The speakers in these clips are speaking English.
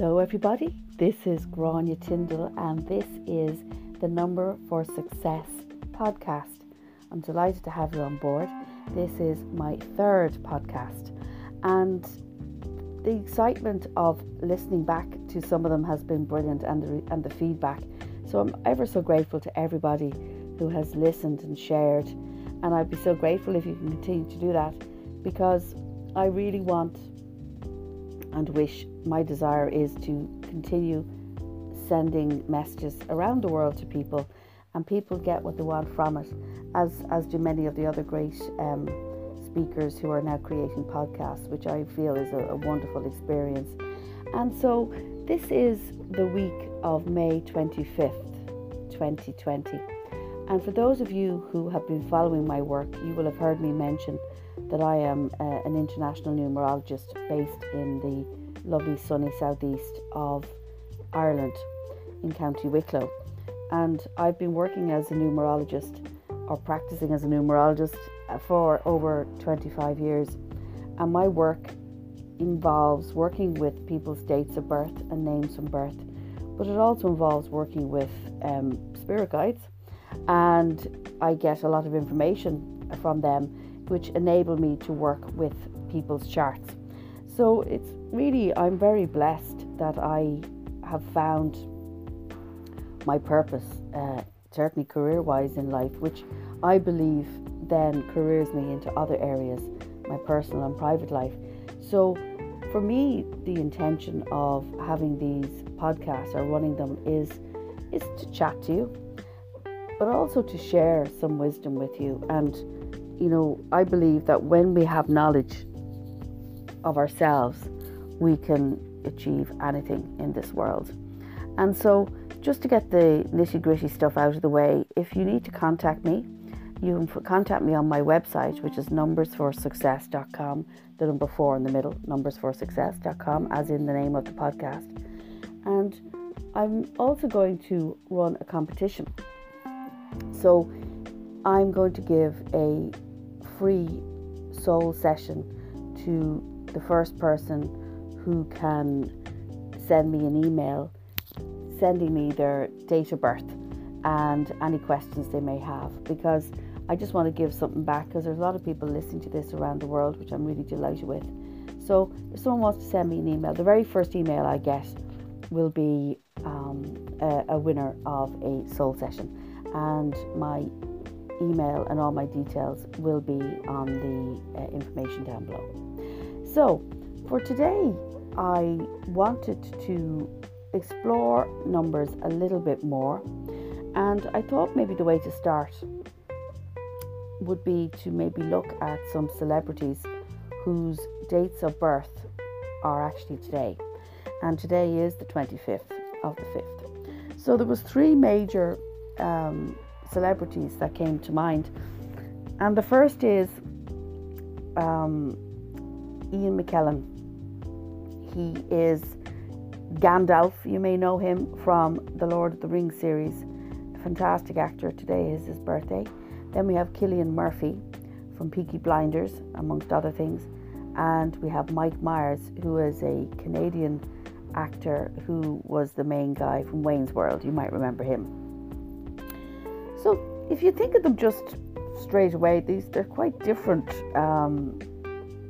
Hello, everybody. This is Grania Tyndall, and this is the Number for Success podcast. I'm delighted to have you on board. This is my third podcast, and the excitement of listening back to some of them has been brilliant, and the, and the feedback. So I'm ever so grateful to everybody who has listened and shared, and I'd be so grateful if you can continue to do that because I really want and wish my desire is to continue sending messages around the world to people and people get what they want from it as as do many of the other great um, speakers who are now creating podcasts which I feel is a, a wonderful experience. And so this is the week of May 25th 2020 and for those of you who have been following my work you will have heard me mention that I am uh, an international numerologist based in the lovely sunny southeast of Ireland in County Wicklow. And I've been working as a numerologist or practicing as a numerologist for over 25 years. And my work involves working with people's dates of birth and names from birth, but it also involves working with um, spirit guides. And I get a lot of information from them which enable me to work with people's charts. So it's really, I'm very blessed that I have found my purpose, uh, certainly career wise in life, which I believe then careers me into other areas, my personal and private life. So for me, the intention of having these podcasts or running them is is to chat to you, but also to share some wisdom with you and you know, I believe that when we have knowledge of ourselves, we can achieve anything in this world. And so, just to get the nitty gritty stuff out of the way, if you need to contact me, you can contact me on my website, which is numbersforsuccess.com, the number four in the middle, numbersforsuccess.com, as in the name of the podcast. And I'm also going to run a competition. So I'm going to give a free soul session to the first person who can send me an email sending me their date of birth and any questions they may have because I just want to give something back because there's a lot of people listening to this around the world, which I'm really delighted with. So, if someone wants to send me an email, the very first email I get will be um, a, a winner of a soul session, and my email and all my details will be on the uh, information down below. So, for today, I wanted to explore numbers a little bit more, and I thought maybe the way to start would be to maybe look at some celebrities whose dates of birth are actually today. And today is the 25th of the 5th. So there was three major um, celebrities that came to mind. And the first is um, Ian McKellen. He is Gandalf. You may know him from the Lord of the Rings series. Fantastic actor. Today is his birthday. Then we have Cillian Murphy from Peaky Blinders, amongst other things. And we have Mike Myers, who is a Canadian actor who was the main guy from Wayne's World. You might remember him. So if you think of them just straight away, these they're quite different um,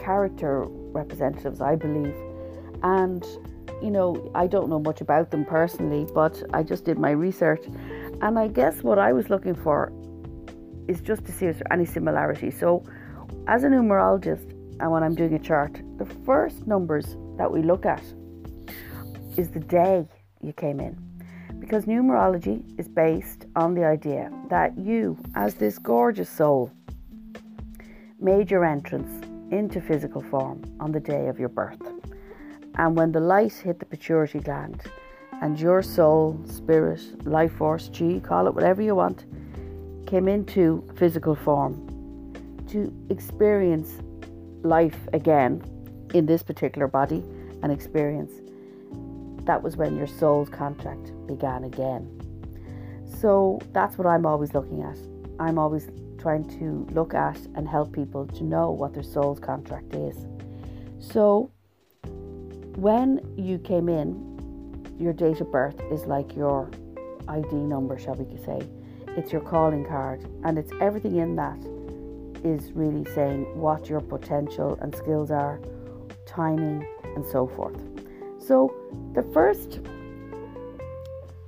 character representatives, I believe. And you know, I don't know much about them personally, but I just did my research, and I guess what I was looking for is just to see if any similarity. So, as a numerologist, and when I'm doing a chart, the first numbers that we look at is the day you came in because numerology is based on the idea that you, as this gorgeous soul, made your entrance into physical form on the day of your birth. And when the light hit the pituitary gland and your soul, spirit, life force, chi, call it whatever you want, came into physical form to experience life again in this particular body and experience that was when your soul's contract began again. So that's what I'm always looking at. I'm always trying to look at and help people to know what their soul's contract is. So when you came in your date of birth is like your ID number, shall we say. It's your calling card, and it's everything in that is really saying what your potential and skills are, timing, and so forth. So, the first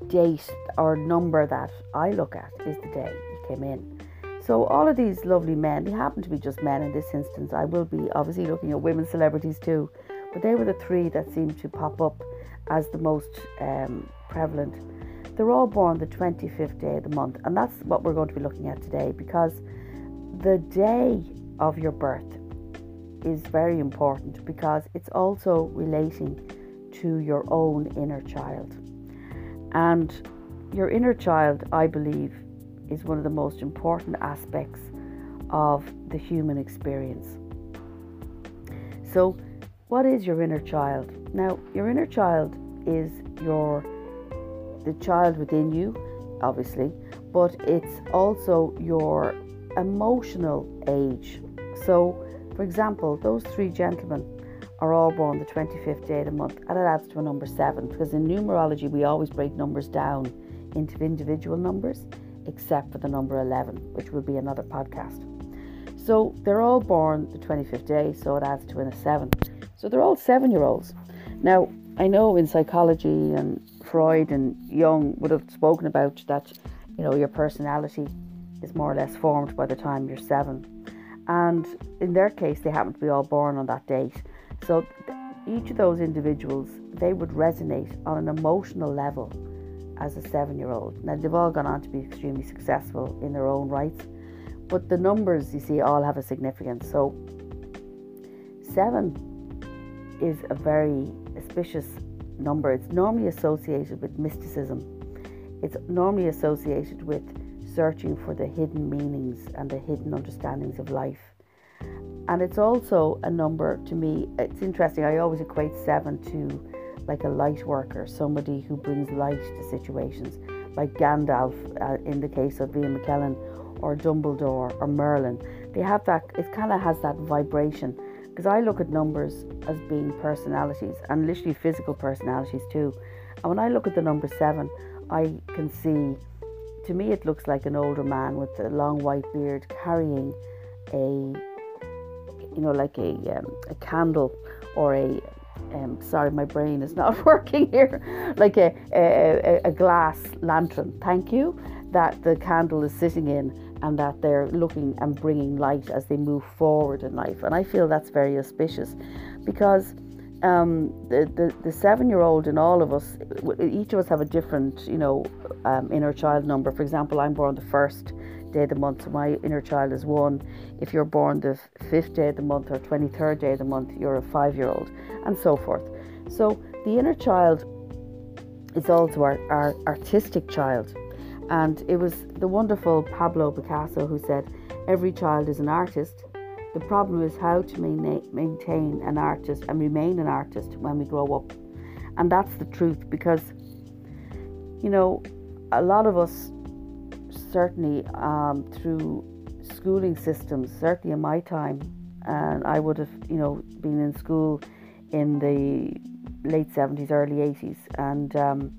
date or number that I look at is the day you came in. So, all of these lovely men, they happen to be just men in this instance. I will be obviously looking at women celebrities too, but they were the three that seemed to pop up as the most um, prevalent. They're all born the 25th day of the month, and that's what we're going to be looking at today because the day of your birth is very important because it's also relating to your own inner child. And your inner child, I believe, is one of the most important aspects of the human experience. So, what is your inner child? Now, your inner child is your the child within you, obviously, but it's also your emotional age. So, for example, those three gentlemen are all born the 25th day of the month, and it adds to a number seven because in numerology we always break numbers down into individual numbers, except for the number 11, which will be another podcast. So they're all born the 25th day, so it adds to a seven. So they're all seven year olds. Now, I know in psychology and Freud and Jung would have spoken about that, you know, your personality is more or less formed by the time you're seven. And in their case, they happen to be all born on that date. So each of those individuals, they would resonate on an emotional level as a seven year old. Now, they've all gone on to be extremely successful in their own rights, but the numbers you see all have a significance. So, seven is a very auspicious number. It's normally associated with mysticism, it's normally associated with searching for the hidden meanings and the hidden understandings of life. And it's also a number to me, it's interesting, I always equate seven to like a light worker, somebody who brings light to situations, like Gandalf uh, in the case of Ian McKellen, or Dumbledore, or Merlin. They have that, it kind of has that vibration. Because I look at numbers as being personalities and literally physical personalities too. And when I look at the number seven, I can see to me, it looks like an older man with a long white beard carrying a, you know, like a, um, a candle or a, um, sorry, my brain is not working here, like a, a, a glass lantern, thank you, that the candle is sitting in and that they're looking and bringing light as they move forward in life. And I feel that's very auspicious because um, the, the, the seven year old in all of us, each of us have a different, you know, um, inner child number. For example, I'm born the first day of the month, so my inner child is one. If you're born the fifth day of the month or 23rd day of the month, you're a five year old, and so forth. So the inner child is also our, our artistic child. And it was the wonderful Pablo Picasso who said, Every child is an artist the problem is how to maintain an artist and remain an artist when we grow up. And that's the truth because, you know, a lot of us, certainly um, through schooling systems, certainly in my time, and I would have, you know, been in school in the late 70s, early 80s, and um,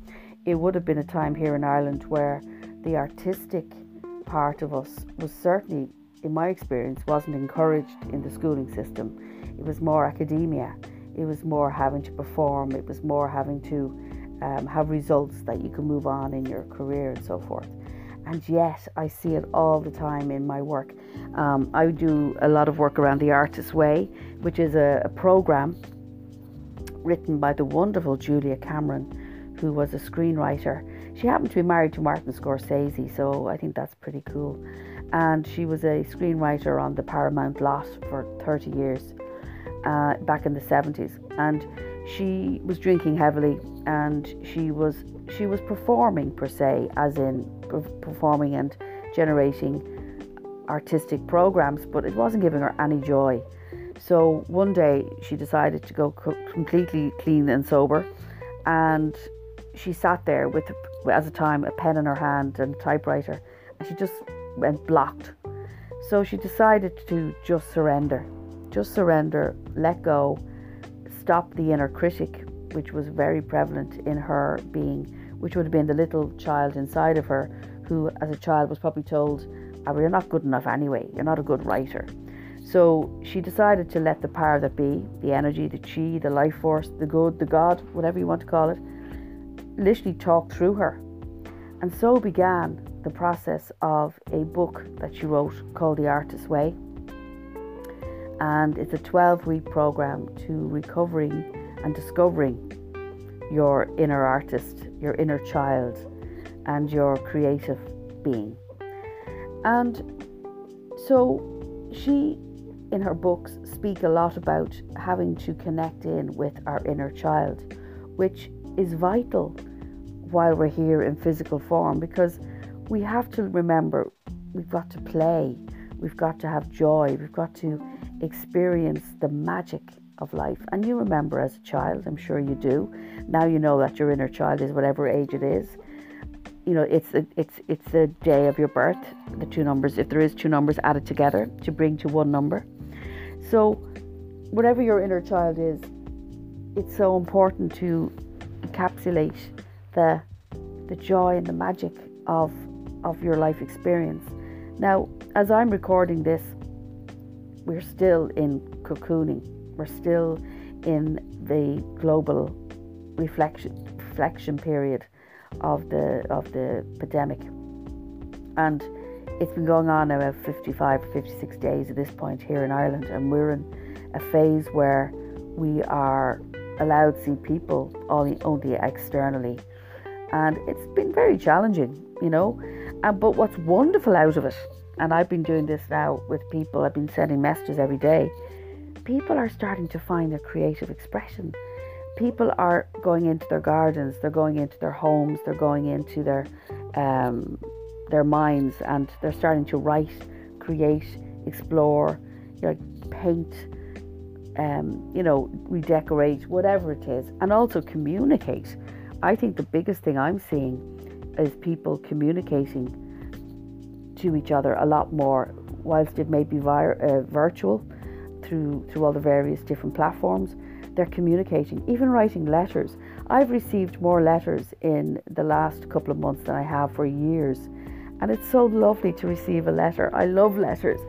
it would have been a time here in Ireland where the artistic part of us was certainly in my experience, wasn't encouraged in the schooling system. It was more academia, it was more having to perform, it was more having to um, have results that you can move on in your career and so forth. And yet, I see it all the time in my work. Um, I do a lot of work around the Artist's Way, which is a, a program written by the wonderful Julia Cameron, who was a screenwriter. She happened to be married to Martin Scorsese, so I think that's pretty cool and she was a screenwriter on the Paramount lot for 30 years uh, back in the 70s and she was drinking heavily and she was she was performing per se as in performing and generating artistic programs but it wasn't giving her any joy. So one day she decided to go completely clean and sober and she sat there with at the time a pen in her hand and a typewriter and she just went blocked. So she decided to just surrender, just surrender, let go, stop the inner critic, which was very prevalent in her being, which would have been the little child inside of her, who as a child was probably told, oh, You're not good enough anyway, you're not a good writer. So she decided to let the power that be, the energy, the chi, the life force, the good, the God, whatever you want to call it, literally talk through her. And so began the process of a book that she wrote called The Artist's Way. And it's a 12 week program to recovering and discovering your inner artist, your inner child, and your creative being. And so she, in her books, speak a lot about having to connect in with our inner child, which is vital while we're here in physical form because we have to remember we've got to play, we've got to have joy, we've got to experience the magic of life. And you remember as a child, I'm sure you do. Now you know that your inner child is whatever age it is. You know, it's a, it's it's the day of your birth, the two numbers, if there is two numbers added together to bring to one number. So whatever your inner child is, it's so important to encapsulate the the joy and the magic of of your life experience. Now, as I'm recording this, we're still in cocooning. We're still in the global reflection reflection period of the of the pandemic. And it's been going on about 55 56 days at this point here in Ireland and we're in a phase where we are allowed to see people only only externally and it's been very challenging you know but what's wonderful out of it, and I've been doing this now with people, I've been sending messages every day. People are starting to find their creative expression. People are going into their gardens, they're going into their homes, they're going into their um, their minds, and they're starting to write, create, explore, you know, paint, um, you know, redecorate, whatever it is, and also communicate. I think the biggest thing I'm seeing is people communicating to each other a lot more, whilst it may be vir- uh, virtual through through all the various different platforms. They're communicating, even writing letters. I've received more letters in the last couple of months than I have for years, and it's so lovely to receive a letter. I love letters.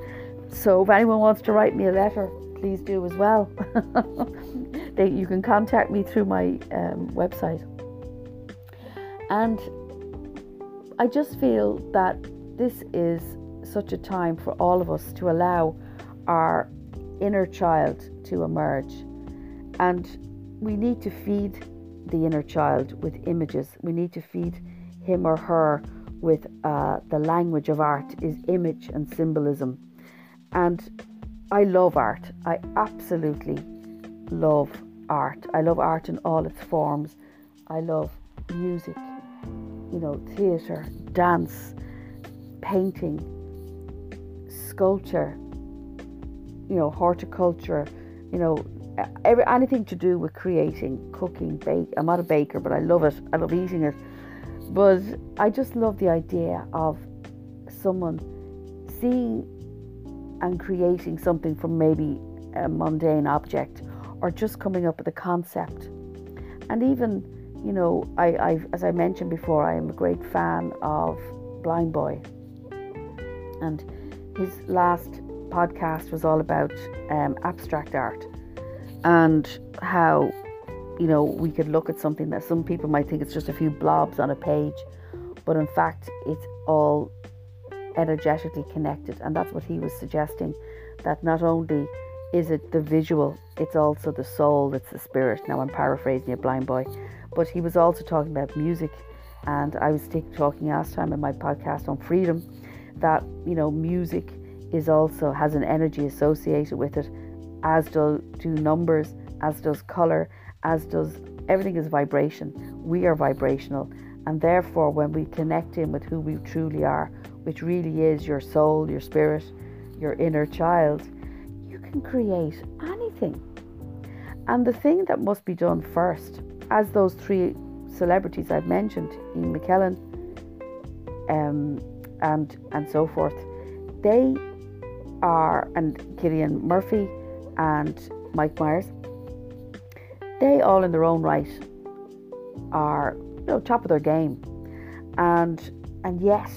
So if anyone wants to write me a letter, please do as well. they, you can contact me through my um, website. And I just feel that this is such a time for all of us to allow our inner child to emerge. And we need to feed the inner child with images. We need to feed him or her with uh, the language of art is image and symbolism. And I love art. I absolutely love art. I love art in all its forms. I love music you know, theatre, dance, painting, sculpture, you know, horticulture, you know, every, anything to do with creating, cooking, bake. I'm not a baker, but I love it. I love eating it. But I just love the idea of someone seeing and creating something from maybe a mundane object or just coming up with a concept. And even you know, I, I, as I mentioned before, I am a great fan of Blind Boy, and his last podcast was all about um, abstract art and how you know we could look at something that some people might think it's just a few blobs on a page, but in fact it's all energetically connected, and that's what he was suggesting. That not only is it the visual, it's also the soul, it's the spirit. Now I'm paraphrasing a Blind Boy but he was also talking about music. And I was talking last time in my podcast on freedom that, you know, music is also has an energy associated with it, as do, do numbers, as does color, as does everything is vibration. We are vibrational. And therefore, when we connect in with who we truly are, which really is your soul, your spirit, your inner child, you can create anything. And the thing that must be done first as those three celebrities I've mentioned, Ian McKellen, um, and and so forth, they are and Cillian Murphy and Mike Myers. they all in their own right are you know top of their game and and yet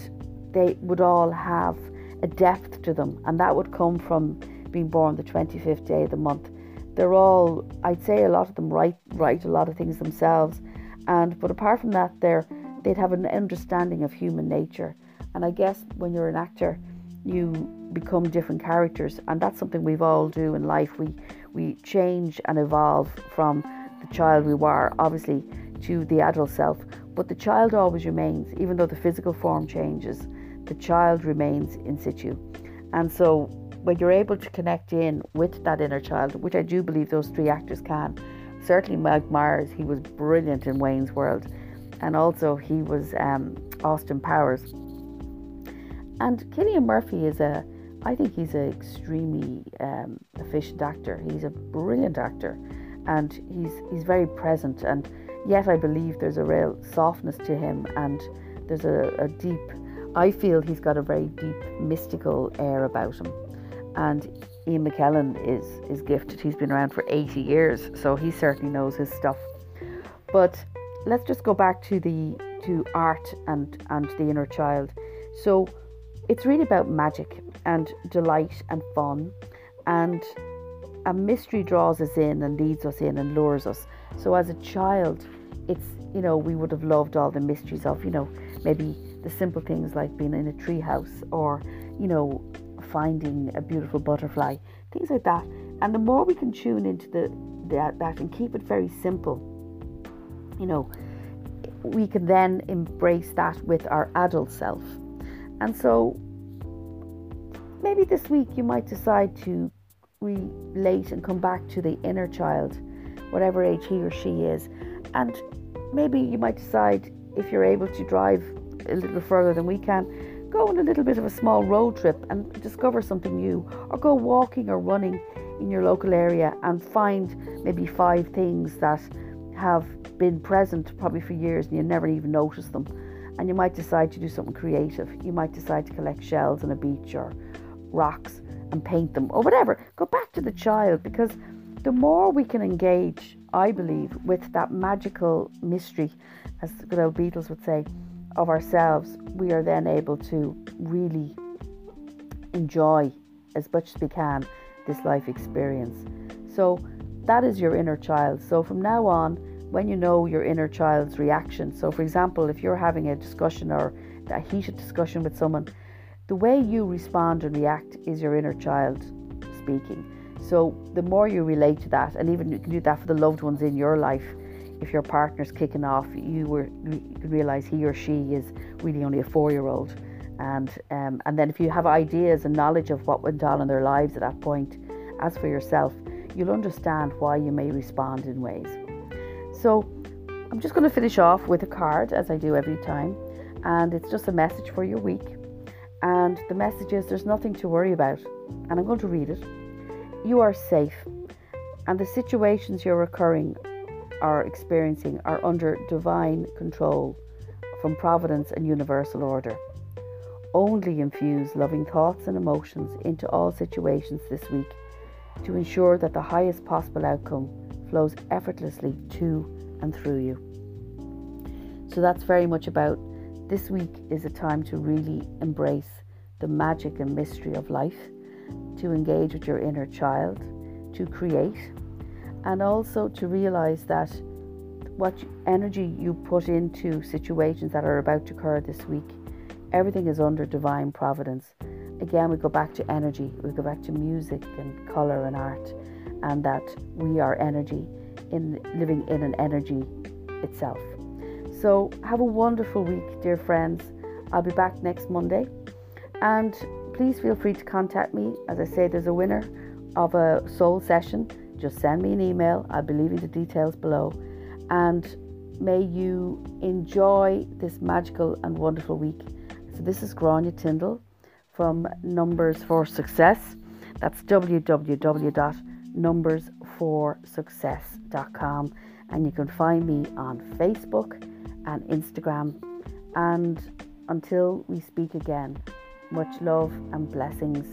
they would all have a depth to them and that would come from being born the 25th day of the month they're all i'd say a lot of them write write a lot of things themselves. And but apart from that they're they'd have an understanding of human nature. And i guess when you're an actor you become different characters. And that's something we've all do in life. We we change and evolve from the child we were obviously to the adult self. But the child always remains even though the physical form changes the child remains in situ. And so when you're able to connect in with that inner child which i do believe those three actors can certainly mike myers he was brilliant in wayne's world and also he was um, austin powers and Cillian Murphy is a, I think he's an extremely um, efficient actor. He's a brilliant actor, and he's he's very present. And yet, I believe there's a real softness to him, and there's a, a deep. I feel he's got a very deep mystical air about him, and Ian McKellen is is gifted. He's been around for 80 years, so he certainly knows his stuff. But let's just go back to the to art and and the inner child. So it's really about magic and delight and fun and a mystery draws us in and leads us in and lures us so as a child it's you know we would have loved all the mysteries of you know maybe the simple things like being in a treehouse or you know finding a beautiful butterfly things like that and the more we can tune into the that, that and keep it very simple you know we can then embrace that with our adult self and so maybe this week you might decide to relate and come back to the inner child, whatever age he or she is. And maybe you might decide if you're able to drive a little further than we can, go on a little bit of a small road trip and discover something new, or go walking or running in your local area and find maybe five things that have been present probably for years and you never even noticed them and you might decide to do something creative. You might decide to collect shells on a beach or rocks and paint them or whatever. Go back to the child because the more we can engage, I believe, with that magical mystery, as the good old Beatles would say, of ourselves, we are then able to really enjoy as much as we can this life experience. So that is your inner child. So from now on, when you know your inner child's reaction. So, for example, if you're having a discussion or a heated discussion with someone, the way you respond and react is your inner child speaking. So, the more you relate to that, and even you can do that for the loved ones in your life. If your partner's kicking off, you were you realize he or she is really only a four-year-old, and um, and then if you have ideas and knowledge of what went on in their lives at that point, as for yourself, you'll understand why you may respond in ways. So I'm just going to finish off with a card as I do every time, and it's just a message for your week. And the message is there's nothing to worry about, and I'm going to read it. You are safe, and the situations you're occurring are experiencing are under divine control from providence and universal order. Only infuse loving thoughts and emotions into all situations this week to ensure that the highest possible outcome flows effortlessly to and through you. So that's very much about this week is a time to really embrace the magic and mystery of life, to engage with your inner child, to create, and also to realize that what energy you put into situations that are about to occur this week, everything is under divine providence. Again, we go back to energy, we go back to music and colour and art and that we are energy in living in an energy itself. So have a wonderful week, dear friends. I'll be back next Monday. And please feel free to contact me. As I say, there's a winner of a soul session. Just send me an email. I'll be leaving the details below. And may you enjoy this magical and wonderful week. So this is Grania Tyndall from Numbers for Success. That's www numbersforsuccess.com and you can find me on Facebook and Instagram. And until we speak again, much love and blessings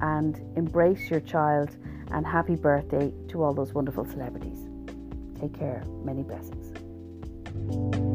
and embrace your child and happy birthday to all those wonderful celebrities. Take care. Many blessings.